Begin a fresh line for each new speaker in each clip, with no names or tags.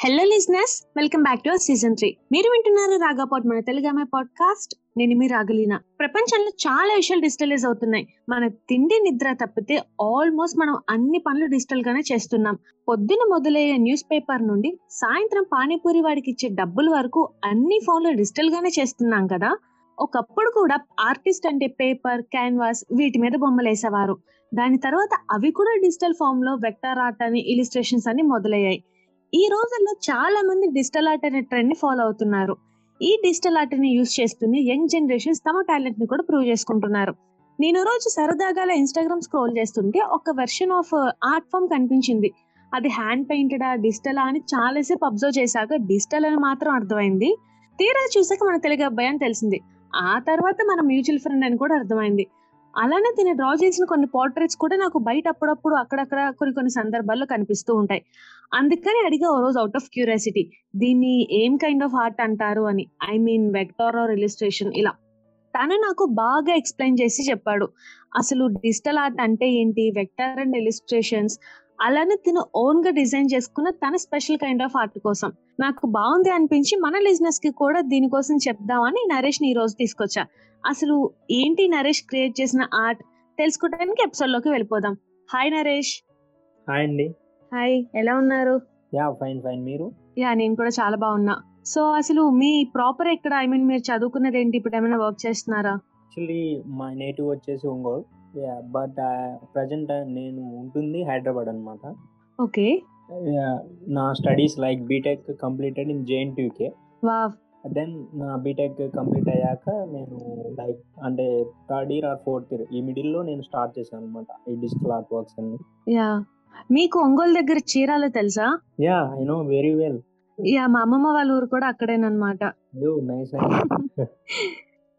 Hello listeners welcome back to season three మీరు వింటున్నారు రాగాపాట్ మన తెలుగు పాడ్కాస్ట్ నేను మీ రాగలీన. ప్రపంచంలో చాలా విషయాలు డిజిటలైజ్ అవుతున్నాయి. మన తిండి నిద్ర తప్పితే ఆల్మోస్ట్ మనం అన్ని పనులు డిజిటల్ గానే చేస్తున్నాం. పొద్దున మొదలయ్యే న్యూస్ పేపర్ నుండి సాయంత్రం పానీపూరి వాడికి ఇచ్చే డబ్బుల వరకు అన్ని ఫోన్లు డిజిటల్ గానే చేస్తున్నాం కదా. ఒకప్పుడు కూడా ఆర్టిస్ట్ అంటే పేపర్ క్యాన్వాస్ వీటి మీద బొమ్మలు వేసేవారు దాని తర్వాత అవి కూడా డిజిటల్ ఫామ్లో వెక్టర్ ఆర్ట్ అని ఇలిస్ట్రేషన్స్ అని మొదలయ్యాయి. ఈ రోజుల్లో చాలా మంది డిజిటల్ ఆర్ట్ అనే ట్రెండ్ని ఫాలో అవుతున్నారు. ఈ డిజిటల్ ఆర్ట్ని యూజ్ చేస్తూనే యంగ్ జనరేషన్స్ తమ టాలెంట్ని కూడా ప్రూవ్ చేసుకుంటున్నారు. నేను రోజు సరదాగా ఇన్స్టాగ్రామ్ స్క్రోల్ చేస్తుంటే ఒక వెర్షన్ ఆఫ్ ఆర్ట్ ఫామ్ కనిపించింది. అది హ్యాండ్ పెయింటెడా డిజిటల్ అని చాలాసేపు అబ్జర్వ్ చేశాక డిజిటల్ అని మాత్రం అర్థమైంది. తీరా చూసాక మన తెలుగు అబ్బాయి అని తెలిసింది. ఆ తర్వాత మన మ్యూచువల్ ఫ్రెండ్ అని కూడా అర్థమైంది. అలానే తిన డ్రా చేసిన కొన్ని పోర్ట్రేట్స్ కూడా నాకు బయట అప్పుడప్పుడు అక్కడక్కడ కొన్ని కొన్ని సందర్భాల్లో కనిపిస్తూ ఉంటాయి. అందుకని అడిగా ఓ రోజు అవుట్ ఆఫ్ క్యూరియాసిటీ దీన్ని ఏం కైండ్ ఆఫ్ ఆర్ట్ అంటారు? అని. I mean vector or illustration ఇలా. తను నాకు బాగా ఎక్స్ప్లెయిన్ చేసి చెప్పాడు. అసలు డిజిటల్ ఆర్ట్ అంటే ఏంటి? వెక్టర్ అండ్ ఇలిస్ట్రేషన్స్ అలానే తిను ఓన్గా డిజైన్ చేసుకున్న తన స్పెషల్ కైండ్ ఆఫ్ ఆర్ట్ కోసం. నాకు బాగుంది అనిపించి మన లిజినెస్కి కూడా దీనికోసం చెప్దామని నరేష్ని ఈ రోజు తీసుకొచ్చా. అసలు ఏంటి నరేష్ క్రియేట్ చేసిన ఆర్ట్? తెలుసుకోవడానికి ఎపిసోడ్లోకి వెళ్ళిపోదాం. హాయ్ నరేష్.
హాయ్ అండి.
హాయ్ ఎలా ఉన్నారు?
Yeah fine fine. మీరు?
యా నేను కూడా చాలా బాగున్నా. సో అసలు మీ ప్రాపర్ ఎక్కడ? ఐ మీన్ మీరు చదువుకున్నది ఏంటి? ఇప్పుడు ఏమైనా వర్క్ చేస్తున్నారా?
యాక్చువల్లీ మా నేటివ్ వచ్చేసి ఒంగోలు. యా బట్ ప్రజెంట్ నేను ఉంటుంది హైదరాబాద్ అనమాట
ఓకే.
నా studies like BTech completed in JNTUK
వా
దెన్ నా బీటెక్ కంప్లీట్ అయ్యాక నేను లైక్ అంటే third year or fourth year ఈ మిడిల్లో నేను స్టార్ట్ చేశాను అనమాట ఈ డిజిటల్ ఆర్ట్ వర్క్స్ అన్ని.
యా. మీకు ఒంగోలు దగ్గర చీరాల తెలుసా?
Yeah I know very well.
Yeah మా అమ్మమ్మ వాళ్ళ ఊరు కూడా అక్కడేనమాట
యో నైస్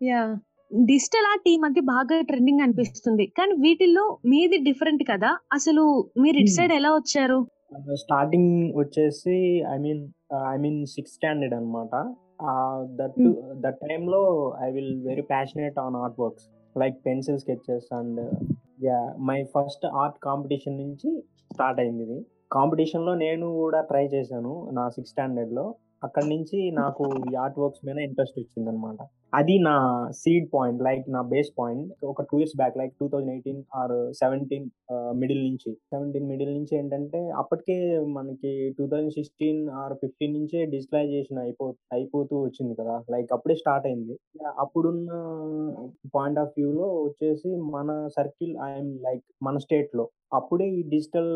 యా. డిజిటల్ ఆర్ట్ ఈ మధ్య బాగా ట్రెండింగ్ అనిపిస్తుంది. కానీ వీటిల్లో మీది డిఫరెంట్ కదా? అసలు మీరు ఇటు. సైడ్ ఎలా వచ్చారు?
స్టార్టింగ్ వచ్చేసి I mean I mean sixth standard అనమాట దట్. దట్ టైంలో I will very passionate on art works. Like pencil sketches and yeah my first art competition నుంచి స్టార్ట్ అయింది ఇది. కాంపిటీషన్లో నేను కూడా ట్రై చేశాను నా సిక్స్త్ స్టాండర్డ్లో అక్కడ నుంచి నాకు ఈ ఆర్ట్ వర్క్స్ మీద ఇంట్రెస్ట్ వచ్చింది అనమాట అది నా సీడ్ పాయింట్ లైక్ నా బేస్ పాయింట్. ఒక two years back like two thousand eighteen or seventeen middle నుంచి. సెవెంటీన్ మిడిల్ నుంచి ఏంటంటే అప్పటికే మనకి two thousand sixteen or fifteen నుంచే డిజిటలైజేషన్ అయిపో అయిపోతూ వచ్చింది కదా. లైక్ అప్పుడే స్టార్ట్ అయింది. అప్పుడున్న పాయింట్ ఆఫ్ వ్యూలో వచ్చేసి మన సర్కిల్ ఐఎమ్ లైక్ మన స్టేట్లో అప్పుడే ఈ డిజిటల్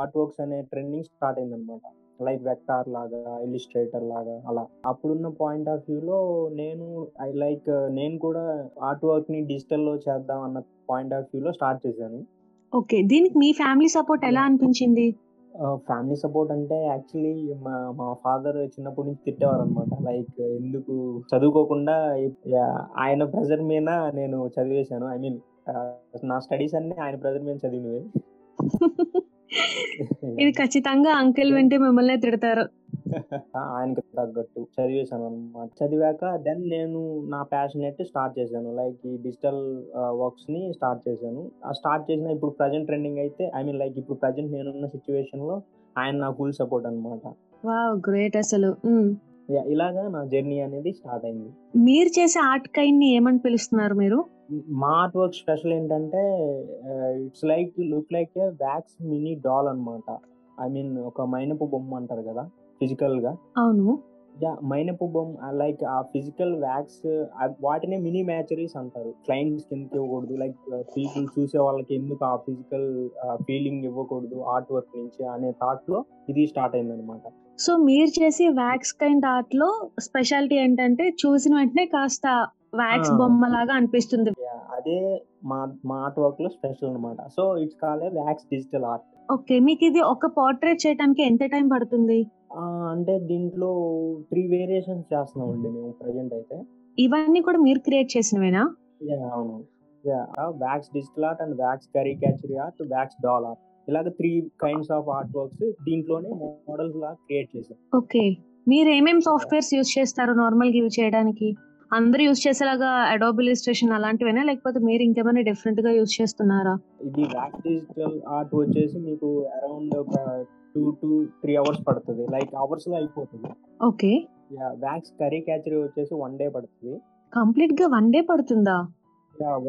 ఆర్ట్ వర్క్స్ అనే ట్రెండింగ్ స్టార్ట్ అయింది అనమాట లైక్ వెక్టార్ లాగా ఇలిస్ట్రేటర్ లాగా అలా. అప్పుడున్న పాయింట్ ఆఫ్ వ్యూ లో నేను ఐ లైక్ నేను కూడా ఆర్ట్ వర్క్ని డిజిటల్లో చేద్దాం అన్న పాయింట్ ఆఫ్ వ్యూ లో స్టార్ట్ చేశాను.
ఓకే. దీనికి మీ ఫ్యామిలీ సపోర్ట్ ఎలా అనిపించింది?
ఫ్యామిలీ సపోర్ట్ అంటే యాక్చువల్లీ మా మా ఫాదర్ చిన్నప్పటి నుంచి తిట్టేవారు అనమాట లైక్ ఎందుకు చదువుకోకుండా ఆయన ప్రెజర్ మీద నేను చదివేశాను. ఐ మీన్ నా స్టడీస్ అన్ని ఆయన ప్రెజర్ మీద చదివినవే.
ఇది ఖచ్చితంగా అంకిల్ వింటే మిమ్మల్ని తిడతారు.
ఆయనకి తగ్గట్టు చదివేశాను అనమాట చదివాక దెన్ నేను నా ప్యాషనెట్ స్టార్ట్ చేశాను. లైక్ ఈ డిజిటల్ వర్క్స్ని స్టార్ట్ చేశాను. ఆ స్టార్ట్ చేసిన ఇప్పుడు ప్రజెంట్ ట్రెండింగ్ అయితే ఐ మీన్ లైక్ ఇప్పుడు ప్రజెంట్ నేనున్న సిచ్యువేషన్లో ఆయన నా ఫుల్ సపోర్ట్ అనమాట
వావ్ గ్రేట్ అసలు. మ్మ్.
ఇలాగా నా జర్నీ అనేది స్టార్ట్ అయింది.
మీరు చేసే ఆర్ట్ కైండ్ని ఏమని పిలుస్తున్నారు మీరు?
మా ఆర్ట్ వర్క్ స్పెషల్ ఏంటంటే it's like look like a wax mini doll అన్నమాట. ఐ మీన్ ఒక మైనపు బొమ్మ అంటారు కదా ఫిజికల్గా.
అవును.
యా మైనపు బొమ్మ లైక్ ఆ ఫిజికల్ వ్యాక్స్ వాటినే మినీ మ్యాచరీస్ అంటారు. క్లయింట్స్ కిందకి ఇవ్వకూడదు? లైక్ పీపుల్ చూసే వాళ్ళకి ఎందుకు ఆ ఫిజికల్ ఫీలింగ్ ఇవ్వకూడదు ఆర్ట్ వర్క్ నుంచి అనే థాట్లో ఇది స్టార్ట్ అయింది అనమాట
సో మీరు చేసే వ్యాక్స్ కైండ్ ఆర్ట్లో స్పెషాలిటీ ఏంటంటే చూసిన వెంటనే కాస్త వ్యాక్స్. బొమ్మ లాగా అనిపిస్తుంది.
అదే మా మా ఆర్ట్ వర్క్లో స్పెషల్ అనమాట so it's call wax digital art
okay మీకు ఇది ఒక పోర్ట్రేట్ చేయడానికి ఎంత టైం పడుతుంది?
అంటే దీంట్లో త్రీ వేరియేషన్స్ చేస్తున్నామండి మేము ప్రజెంట్ అయితే.
ఇవన్నీ కూడా మీరు క్రియేట్ చేసినవేనా?
అవును. Wax digital art and wax caricature art wax doll art ఇలాగ three kinds of art works దీంట్లోనే మోడల్స్ లాగా క్రియేట్ చేసాం
ఓకే. మీరు ఏమేం సాఫ్ట్వేర్స్ యూజ్ చేస్తారు నార్మల్గా ఇవి చేయడానికి? అందరూ యూజ్ చేసేలాగా అడోబ్ ఇలిస్ట్రేషన్ అలాంటివేనా? లేకపోతే మీరు ఇంకేమైనా డిఫరెంట్గా యూజ్ చేస్తున్నారా?
ఇది వ్యాక్స్ డిజిటల్ ఆర్ట్ వచ్చేసి మీకు అరౌండ్ ఒక టూ టు త్రీ అవర్స్ పడుతుంది. లైక్ అవర్స్లో అయిపోతుంది.
ఓకే.
వ్యాక్స్ కర్రీ క్యాచరీ వచ్చేసి వన్ డే పడుతుంది.
కంప్లీట్గా వన్ డే పడుతుందా?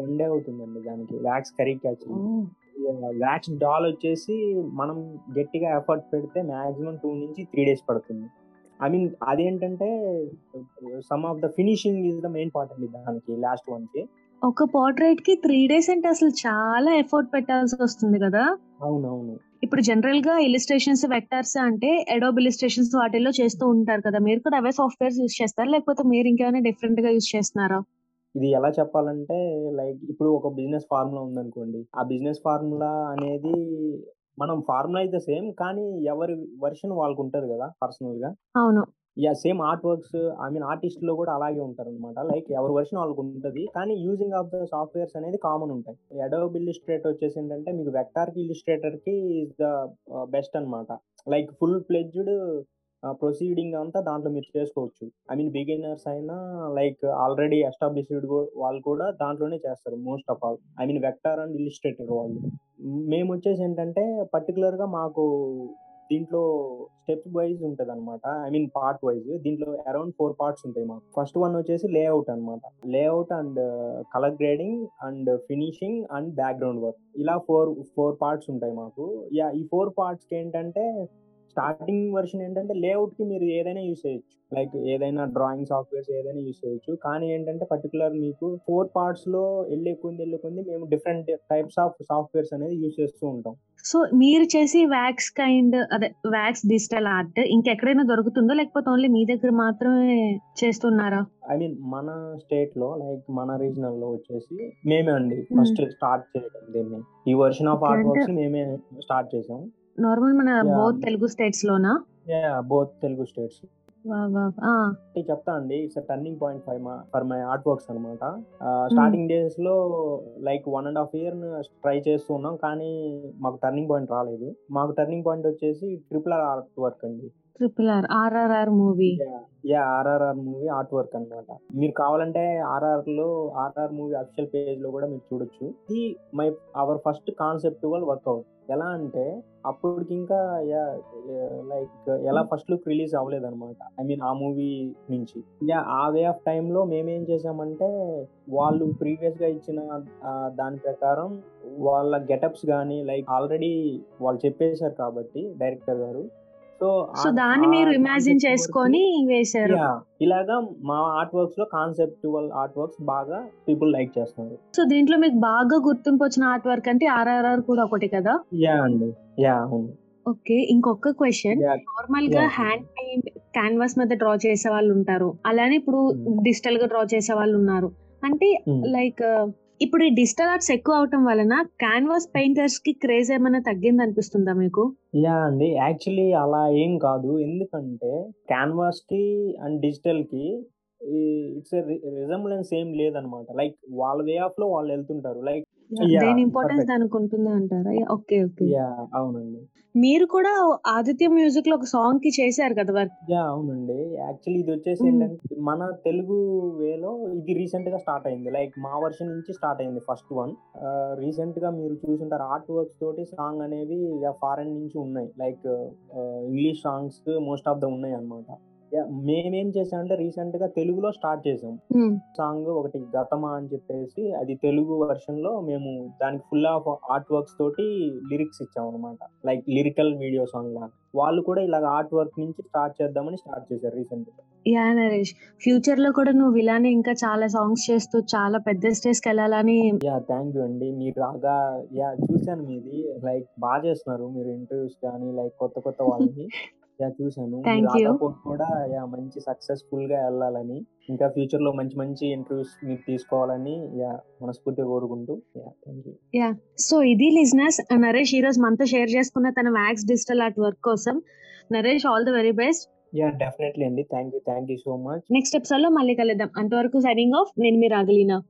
వన్ డే అవుతుందండి దానికి. Wax caricature wax doll వచ్చేసి మనం గట్టిగా ఎఫర్ట్ పెడితే మాక్సిమం టూ నుంచి త్రీ డేస్ పడుతుంది. ఐ మీన్ అదేంటంటే some of the finishing is the main part అండి దానికి లాస్ట్ వన్కి.
ఒక పోర్ట్రేట్కి త్రీ డేస్ అంటే అసలు చాలా ఎఫర్ట్ పెట్టాల్సి వస్తుంది కదా?
అవునవును.
ఇప్పుడు జనరల్గా ఇలిస్ట్రేషన్స్ వెక్టర్స్ అంటే ఎడోబ్ ఇలిస్ట్రేషన్స్ వాటిల్లో చేస్తూ ఉంటారు కదా? మీరు కూడా అవే సాఫ్ట్వేర్స్ యూస్ చేస్తారా? లేకపోతే మీరు ఇంకేమైనా డిఫరెంట్గా యూస్ చేస్తున్నారా?
ఇది ఎలా చెప్పాలంటే లైక్ ఇప్పుడు ఒక బిజినెస్ ఫార్ములా ఉందనుకోండి. ఆ బిజినెస్ ఫార్ములా అనేది మనం ఫార్ములా అయితే సేమ్ కానీ ఎవరి వర్షన్ వాళ్ళకు ఉంటది కదా పర్సనల్గా
అవును.
Yeah same art works I mean ఆర్టిస్ట్లో కూడా అలాగే ఉంటారు అనమాట లైక్ ఎవరి వర్షన్ వాళ్ళకు ఉంటుంది కానీ యూజింగ్ ఆఫ్ ద సాఫ్ట్వేర్స్ అనేది కామన్ ఉంటాయి. అడోబ్ ఇల్లిస్ట్రేటర్ వచ్చేసి ఏంటంటే మీకు వెక్టార్కి ఇల్లిస్ట్రేటర్కి ఇస్ ద బెస్ట్ అన్నమాట. లైక్ ఫుల్ ప్లెడ్జ్డ్ ప్రొసీడింగ్ అంతా దాంట్లో మీరు చేసుకోవచ్చు. ఐ మీన్ బిగినర్స్ అయినా లైక్ ఆల్రెడీ ఎస్టాబ్లిష్డ్ వాళ్ళు కూడా దాంట్లోనే చేస్తారు most of all. I mean vector and illustrator వాళ్ళు. మేము వచ్చేసి ఏంటంటే పర్టికులర్గా మాకు దీంట్లో స్టెప్ వైజ్ ఉంటుంది అనమాట ఐ మీన్ పార్ట్ వైజ్. దీంట్లో అరౌండ్ ఫోర్ పార్ట్స్ ఉంటాయి మాకు. ఫస్ట్ వన్ వచ్చేసి లేఅవుట్ అనమాట layout and colour grading and finishing and background work. ఇలా ఫోర్ ఫోర్ పార్ట్స్ ఉంటాయి మాకు. యా ఈ ఫోర్ పార్ట్స్కి ఏంటంటే స్టార్టింగ్ వర్షన్ ఏంటంటే లేఅవుట్కి మీరు ఏదైనా యూస్ చేయొచ్చు. లైక్ ఏదైనా డ్రాయింగ్ సాఫ్ట్వేర్స్ ఏదైనా యూస్ చేయొచ్చు. కానీ ఏంటంటే పర్టికులర్ మీకు ఫోర్ పార్ట్స్లో వెళ్ళే కొంది వెళ్ళే కొంది మేము డిఫరెంట్ టైప్స్ ఆఫ్ సాఫ్ట్వేర్స్ అనేది యూస్ చేస్తూ ఉంటాం.
సో మీరు చేసి వ్యాక్స్ కైండ్ అదే వ్యాక్స్ డిజిటల్ ఆర్ట్ ఇంకెక్కడైనా దొరుకుతుందో? లేకపోతే ఓన్లీ మీ దగ్గర మాత్రమే చేస్తున్నారా?
ఐ మీన్ మన స్టేట్లో లైక్ మన రీజనల్లో వచ్చేసి మేమే అండి ఫస్ట్ స్టార్ట్ చేయడం దీన్ని. ఈ వర్షన్ ఆఫ్ ఆర్ట్ వర్క్స్ మేమే స్టార్ట్ చేసాం.
నార్మల్ మన. బోత్ తెలుగు స్టేట్స్ లోనా?
బోత్ తెలుగు స్టేట్స్ చెప్తా అండి it's turning point five for my art works అనమాట స్టార్టింగ్ డేస్లో like one and half year try చేస్తూ ఉన్నాం కానీ మాకు టర్నింగ్ పాయింట్ రాలేదు. మాకు టర్నింగ్ పాయింట్ వచ్చేసి ట్రిపుల్ ఆర్ ఆర్ట్ వర్క్ అండి.
Triple R RRR movie
yeah RRR movie art work అన్నమాట. మీరు కావాలంటే ఆర్ఆర్లో ఆర్ఆర్ మూవీ అఫిషియల్ పేజ్లో కూడా మీరు చూడొచ్చు. ఇది my our first conceptual workout ఎలా అంటే అప్పటికి ఇంకా లైక్ ఎలా ఫస్ట్ లుక్ రిలీజ్ అవ్వలేదు అనమాట ఐ మీన్ ఆ మూవీ నుంచి. యా ఆ వే ఆఫ్ టైమ్లో మేమేం చేసామంటే వాళ్ళు ప్రీవియస్గా ఇచ్చిన దాని ప్రకారం వాళ్ళ గెటప్స్ కానీ లైక్ ఆల్రెడీ వాళ్ళు చెప్పేశారు కాబట్టి డైరెక్టర్ గారు. సో
సో దాన్ని మీరు ఇమాజిన్ చేసుకొని వేశారు.
ఇలాగా మా ఆర్ట్ వర్క్స్లో కాన్సెప్టువల్ ఆర్ట్ వర్క్స్ బాగా పీపుల్ లైక్ చేస్తున్నారు.
సో దీంట్లో మీకు బాగా గుర్తింపు వచ్చిన ఆర్ట్ వర్క్ అంటే ఆర్ఆర్ఆర్ కూడా ఒకటి కదా?
యా అండి. యా అవును.
ఓకే ఇంకొక క్వశ్చన్
నార్మల్గా.
హ్యాండ్ పెయింట్ క్యాన్వాస్ మీద డ్రా చేసే వాళ్ళు ఉంటారు. అలానే ఇప్పుడు
Hmm.
డిజిటల్గా డ్రా చేసే వాళ్ళు ఉన్నారు. అంటే
Hmm.
లైక్ ఇప్పుడు ఈ డిజిటల్ ఆర్ట్స్ ఎక్కువ అవటం వలన క్యాన్వాస్ పెయింటర్స్కి క్రేజ్ ఏమైనా తగ్గింది అనిపిస్తుందా మీకు?
యా అండి. యాక్చువల్లీ అలా ఏం కాదు. ఎందుకంటే క్యాన్వాస్కి అండ్ డిజిటల్కి ఇట్స్ రిజంబ్లెన్స్ ఏం లేదనమాట లైక్ వాళ్ళ వే ఆఫ్లో వాళ్ళు వెళ్తుంటారు. లైక్
దేని ఇంపార్టెన్స్. దానికి ఉంటుంది అంటారా? Okay okay.
యా అవునండి.
మీరు కూడా ఆదిత్య మ్యూజిక్లో ఒక సాంగ్కి చేశారు కదా వర్క్?
యా అవునండి. యాక్చువల్లీ ఇది వచ్చేసి. ఏంటంటే మన తెలుగు వేలో ఇది రీసెంట్గా స్టార్ట్ అయింది. లైక్ మా వర్షన్ నుంచి స్టార్ట్ అయింది ఫస్ట్ వన్. రీసెంట్గా మీరు చూసుంటారు ఆర్ట్ వర్క్స్ తోటి సాంగ్ అనేవి ఫారెన్ నుంచి ఉన్నాయి. Like English songs most of the ఉన్నాయి అనమాట మేమేం చేసామంటే రీసెంట్గా తెలుగులో స్టార్ట్ చేసాం. సాంగ్ ఒకటి గతమా అని చెప్పేసి అది తెలుగు వర్షన్లో మేము దానికి ఫుల్ ఆఫ్ ఆర్ట్ వర్క్స్ తోటి లిరిక్స్ ఇచ్చాం అనమాట లైక్ లిరికల్ వీడియో సాంగ్ లాగా వాళ్ళు కూడా ఇలాగ ఆర్ట్ వర్క్ నుంచి స్టార్ట్ చేద్దామని స్టార్ట్ చేశారు రీసెంట్
యా నరేష్. ఫ్యూచర్లో కూడా నువ్వు ఇలానే ఇంకా చాలా సాంగ్స్ చేస్తూ చాలా పెద్ద స్టేజ్కి వెళ్ళాలని
యా థ్యాంక్ యూ అండి. మీరు రాగా యా చూశాను మీది. లైక్ బాగా చేస్తున్నారు మీరు ఇంటర్వ్యూస్ కానీ లైక్ కొత్త కొత్త వాళ్ళని. యా. మీరు. రాకపోతే కూడా యా మంచి సక్సెస్ఫుల్గా వెళ్ళాలని. ఇంకా ఫ్యూచర్లో మంచి మంచి ఇంటర్వ్యూస్ మీరు తీసుకోవాలని యా మనస్ఫూర్తిగా కోరుకుంటూ యా థ్యాంక్ యూ.
సో ఇది లిజినెస్. నరేష్ ఈ రోజు మనతో షేర్ చేసుకున్న తన మ్యాక్స్ డిజిటల్ ఆర్ట్ వర్క్ కోసం. Naresh all the very best.
Yeah definitely అండి. Thank you thank you so much.
Next ఎపిసోడ్లో మళ్ళీ కలుద్దాం. అంతవరకు సైనింగ్ ఆఫ్. నేను మీ రాగలీనా.